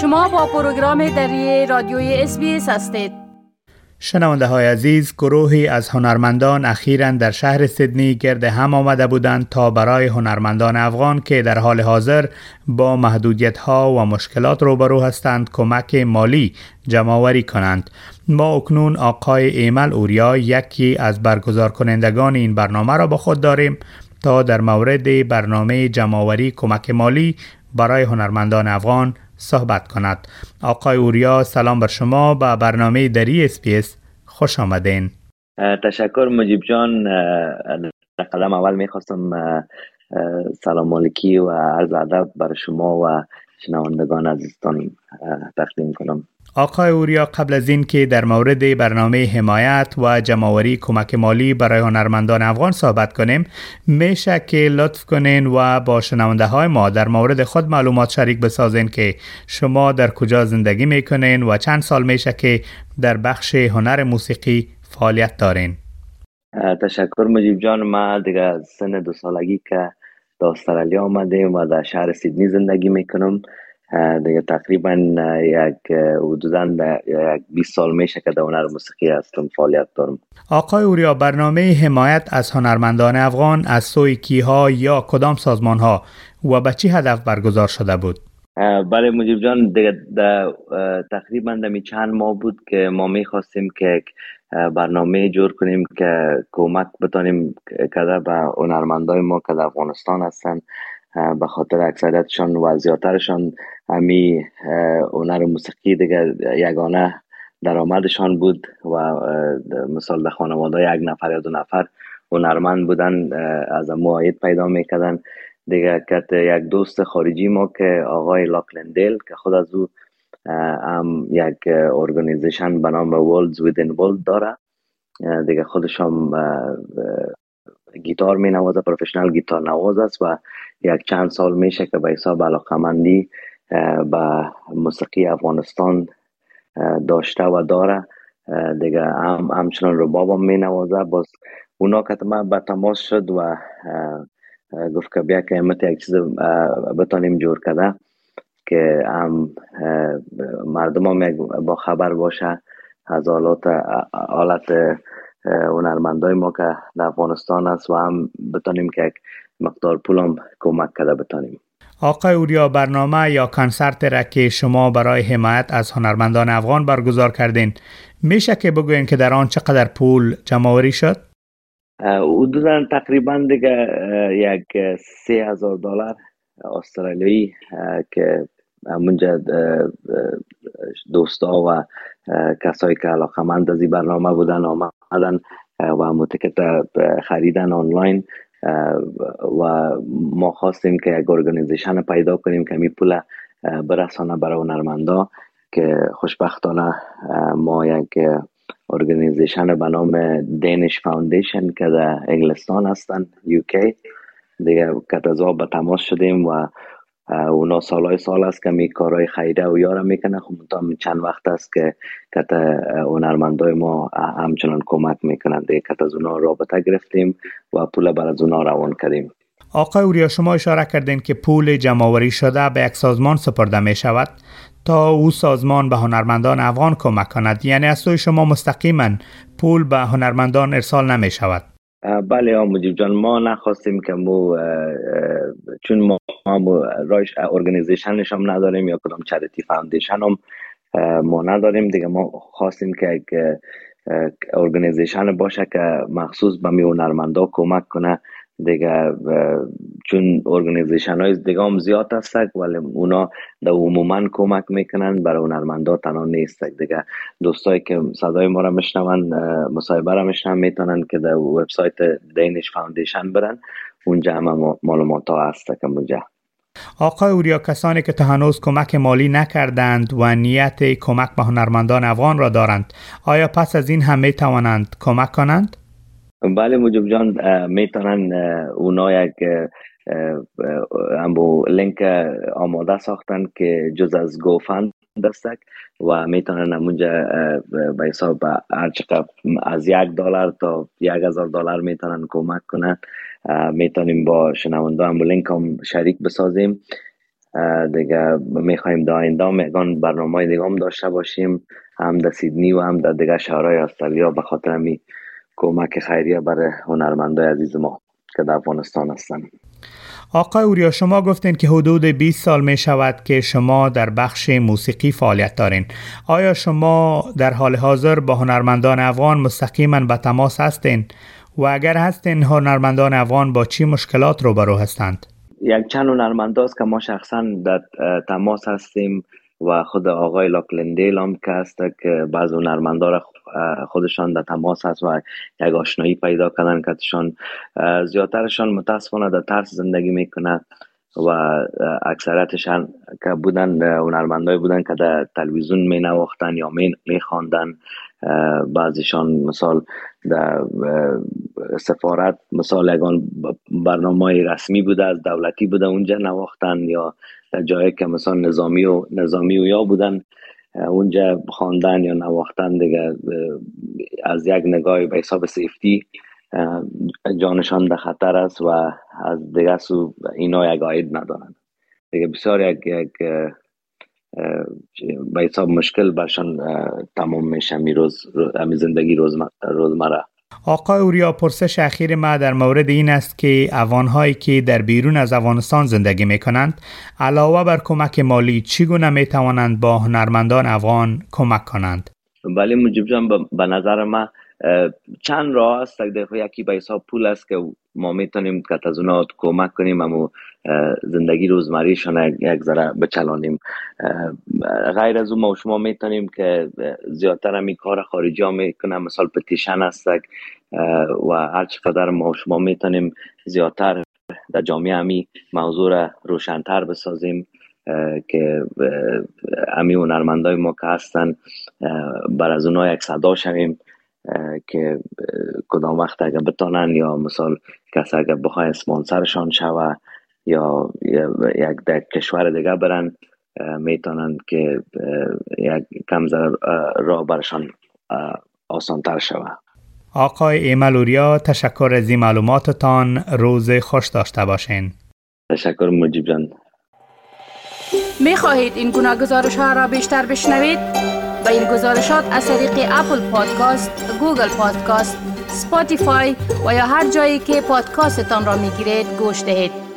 شما با پروگرام دری رادیوی اس هستید. شنونده های عزیز گروهی از هنرمندان اخیرا در شهر سیدنی گرد هم آمده بودند تا برای هنرمندان افغان که در حال حاضر با محدودیت ها و مشکلات روبرو هستند کمک مالی جمعوری کنند. ما اکنون آقای ایمل اوریا یکی از برگزار کنندگان این برنامه را با خود داریم تا در مورد برنامه جمعوری کمک مالی برای هنرمندان افغان صحبت کند. آقای اوریا سلام بر شما به برنامه دری اسپیس خوش آمدین. تشکر مجیب جان. قدم اول می‌خواستم سلام مالکی و عرض ادب بر شما و شنوندگان عزیزتان تقدیم کنم. آقای اوریا قبل از این که در مورد برنامه حمایت و جمعوری کمک مالی برای هنرمندان افغان صحبت کنیم میشه که لطف کنین و با شنونده های ما در مورد خود معلومات شریک بسازین که شما در کجا زندگی می‌کنین و چند سال میشه که در بخش هنر موسیقی فعالیت دارین. تشکر مجیب جان. ما دیگه سن دو سالگی که در استرالیا آمدیم و در شهر سیدنی زندگی می‌کنم. دیگه تقریبا یک حدودا یک 20 سال میشه که در هنر موسیقی هستم فعالیت دارم. آقای اوریا برنامه حمایت از هنرمندان افغان از سوی کیها یا کدام سازمان ها و به چی هدف برگزار شده بود؟ بله مجیب جان دیگه تقریبا دمی چند ماه بود که ما می‌خواستیم که برنامه جور کنیم که کمک بتانیم کده به هنرمندای ما که در افغانستان هستن. به خاطر اکثریتشان و زیادترشان همی هنر موسیقی دیگه یگانه درآمدشان بود و مثال در خانواده یک نفر یا دو نفر هنرمند بودن از معاید پیدا می‌کردن. دیگه کت یک دوست خارجی ما که آقای لاکلندیل که خود از او هم یک ارگانیزیشن به نام Worlds Within World داره. دیگه خودش هم گیتار می نوازه پروفشنال گیتار نواز است و یک چند سال میشه که به حساب علاقمندی به موسیقی افغانستان داشته و داره. دیگه هم همچنان رو بابام می نوازه باز اونا که به تماس شد و گفت که بیا که امت یک چیز بتانیم جور کرده که هم مردم هم با خبر باشه. از حالات هنرمندای ما که در افغانستان است و هم بتانیم که یک مقدار پولم کمک کرده بتانیم آقای اوریا برنامه یا کنسرت را که شما برای حمایت از هنرمندان افغان برگزار کردین میشه که بگوین که در آن چقدر پول جمع شد؟ حدودا تقریبا دیگه یک سه هزار دلار استرالیایی که منجا دوستا و کسایی که علاقمند از این برنامه بودن آمدن و تکت خریدن آنلاین و ما خواستیم که یک organization پیدا کنیم که می پول برسانه برای هنرمندا که خوشبختانه ما یک organization به نام دینش foundation که در انگلستان هستن UK دیگه کتازا به تماس شدیم و اونا سالهای سال است که می کارهای خیره و یارم می‌کنه. خب چند وقت است که کت هنرمندای ما همچنان کمک می‌کنند. کت از اونا رابطه گرفتیم و پول بر از اونا روان کردیم. آقای اوریا شما اشاره کردین که پول جمعوری شده به یک سازمان سپرده می شود تا او سازمان به هنرمندان افغان کمک کند یعنی از سوی شما مستقیما پول به هنرمندان ارسال نمی شود بله مجیب جان ما نخواستیم که مو چون ما, ما رایش organization ش هم نداریم یا کدام charity foundation هم ما نداریم. دیگه ما خواستیم که یک organization باشه که مخصوص به می هنرمندا کمک کنه. دیگه چون organization های دیگه هم زیاد هستک ولی اونا در عموما کمک می‌کنن برای هنرمندا تنها نیست. دیگه دوستایی که صدای ما را میشنون مصاحبه را میشنون می‌تونن که در وبسایت دینش فاوندیشن برن. اونجا همه معلومات ها هست. که اونجا آقای اوریا کسانی که تا هنوز کمک مالی نکردند و نیت کمک به هنرمندان افغان را دارند آیا پس از این هم می توانند کمک کنند؟ بله موجب جان می‌تونن اونا یک امبو لینک آماده ساختن که جز از گوفند دستک و می‌تونن اونجا به حساب هر از یک دلار تا یک هزار دلار می‌تونن کمک کنن. می‌تونیم با شنونده امبو لینک هم شریک بسازیم. دیگه می‌خوایم در آینده میگان برنامه دیگه هم داشته باشیم هم در سیدنی و هم در دیگه شهرهای استرالیا به خاطر می کمک خیریه برای هنرمندای عزیز ما که در افغانستان هستن. آقای اوریا شما گفتین که حدود 20 سال می شود که شما در بخش موسیقی فعالیت دارین. آیا شما در حال حاضر با هنرمندان افغان مستقیما به تماس هستین؟ و اگر هستین هنرمندان افغان با چی مشکلات روبرو هستند؟ یک چند هنرمنداست که ما شخصا در تماس هستیم. و خود آقای لاکلندیل هم که هست که بعض هنرمندا خودشان در تماس هست و یک آشنایی پیدا کردن که زیادترشان متاسفانه در ترس زندگی می‌کنه و اکثرتشان که بودن هنرمندای بودن که در تلویزیون می نواختن یا می خواندن بعضیشان مثال در سفارت مثال یگان برنامه رسمی بوده از دولتی بوده اونجا نواختن یا در جایی که مثلا نظامی و نظامی و یا بودن اونجا خواندن یا نواختن دیگه از یک نگاه به حساب سیفتی جانشان در خطر است و از دیگه سو اینا یک آید ندارن دیگه بسیار یک, یک به حساب مشکل برشان تمام میشه می روز می زندگی روزمره. آقای اوریا پرسش اخیر ما در مورد این است که افغانهایی که در بیرون از افغانستان زندگی می کنند علاوه بر کمک مالی چگونه می توانند با هنرمندان افغان کمک کنند؟ ولی مجیب جان به نظر ما چند راه است. یکی به حساب پول است که ما می‌تونیم که از کمک کنیم اما زندگی روزمریشان یک ذره بچلانیم. غیر از اون ما شما می‌تونیم که زیادتر همی کار خارجی ها می‌کنم مثال پتیشن است و هر چقدر ما شما می‌تونیم زیادتر در جامعه همی موضوع روشنتر بسازیم که امی هنرمندای ما که هستن بر از اونها یک صدا شویم که کدام وقت اگر بتانن یا مثال کسی اگر بخواه اسپانسرشان شوه یا یک در کشور دیگه برن می‌تونن که یک کم را برشان آسانتر شوه. آقای ایملوریا تشکر از این معلوماتتان روز خوش داشته باشین تشکر مجیب جان می خواهید این گونه گزارش ها را بیشتر بشنوید؟ و این گزارشات از طریق Apple Podcast، Google Podcast، Spotify و یا هر جایی که پادکاستتان را می گیرید گوش دهید.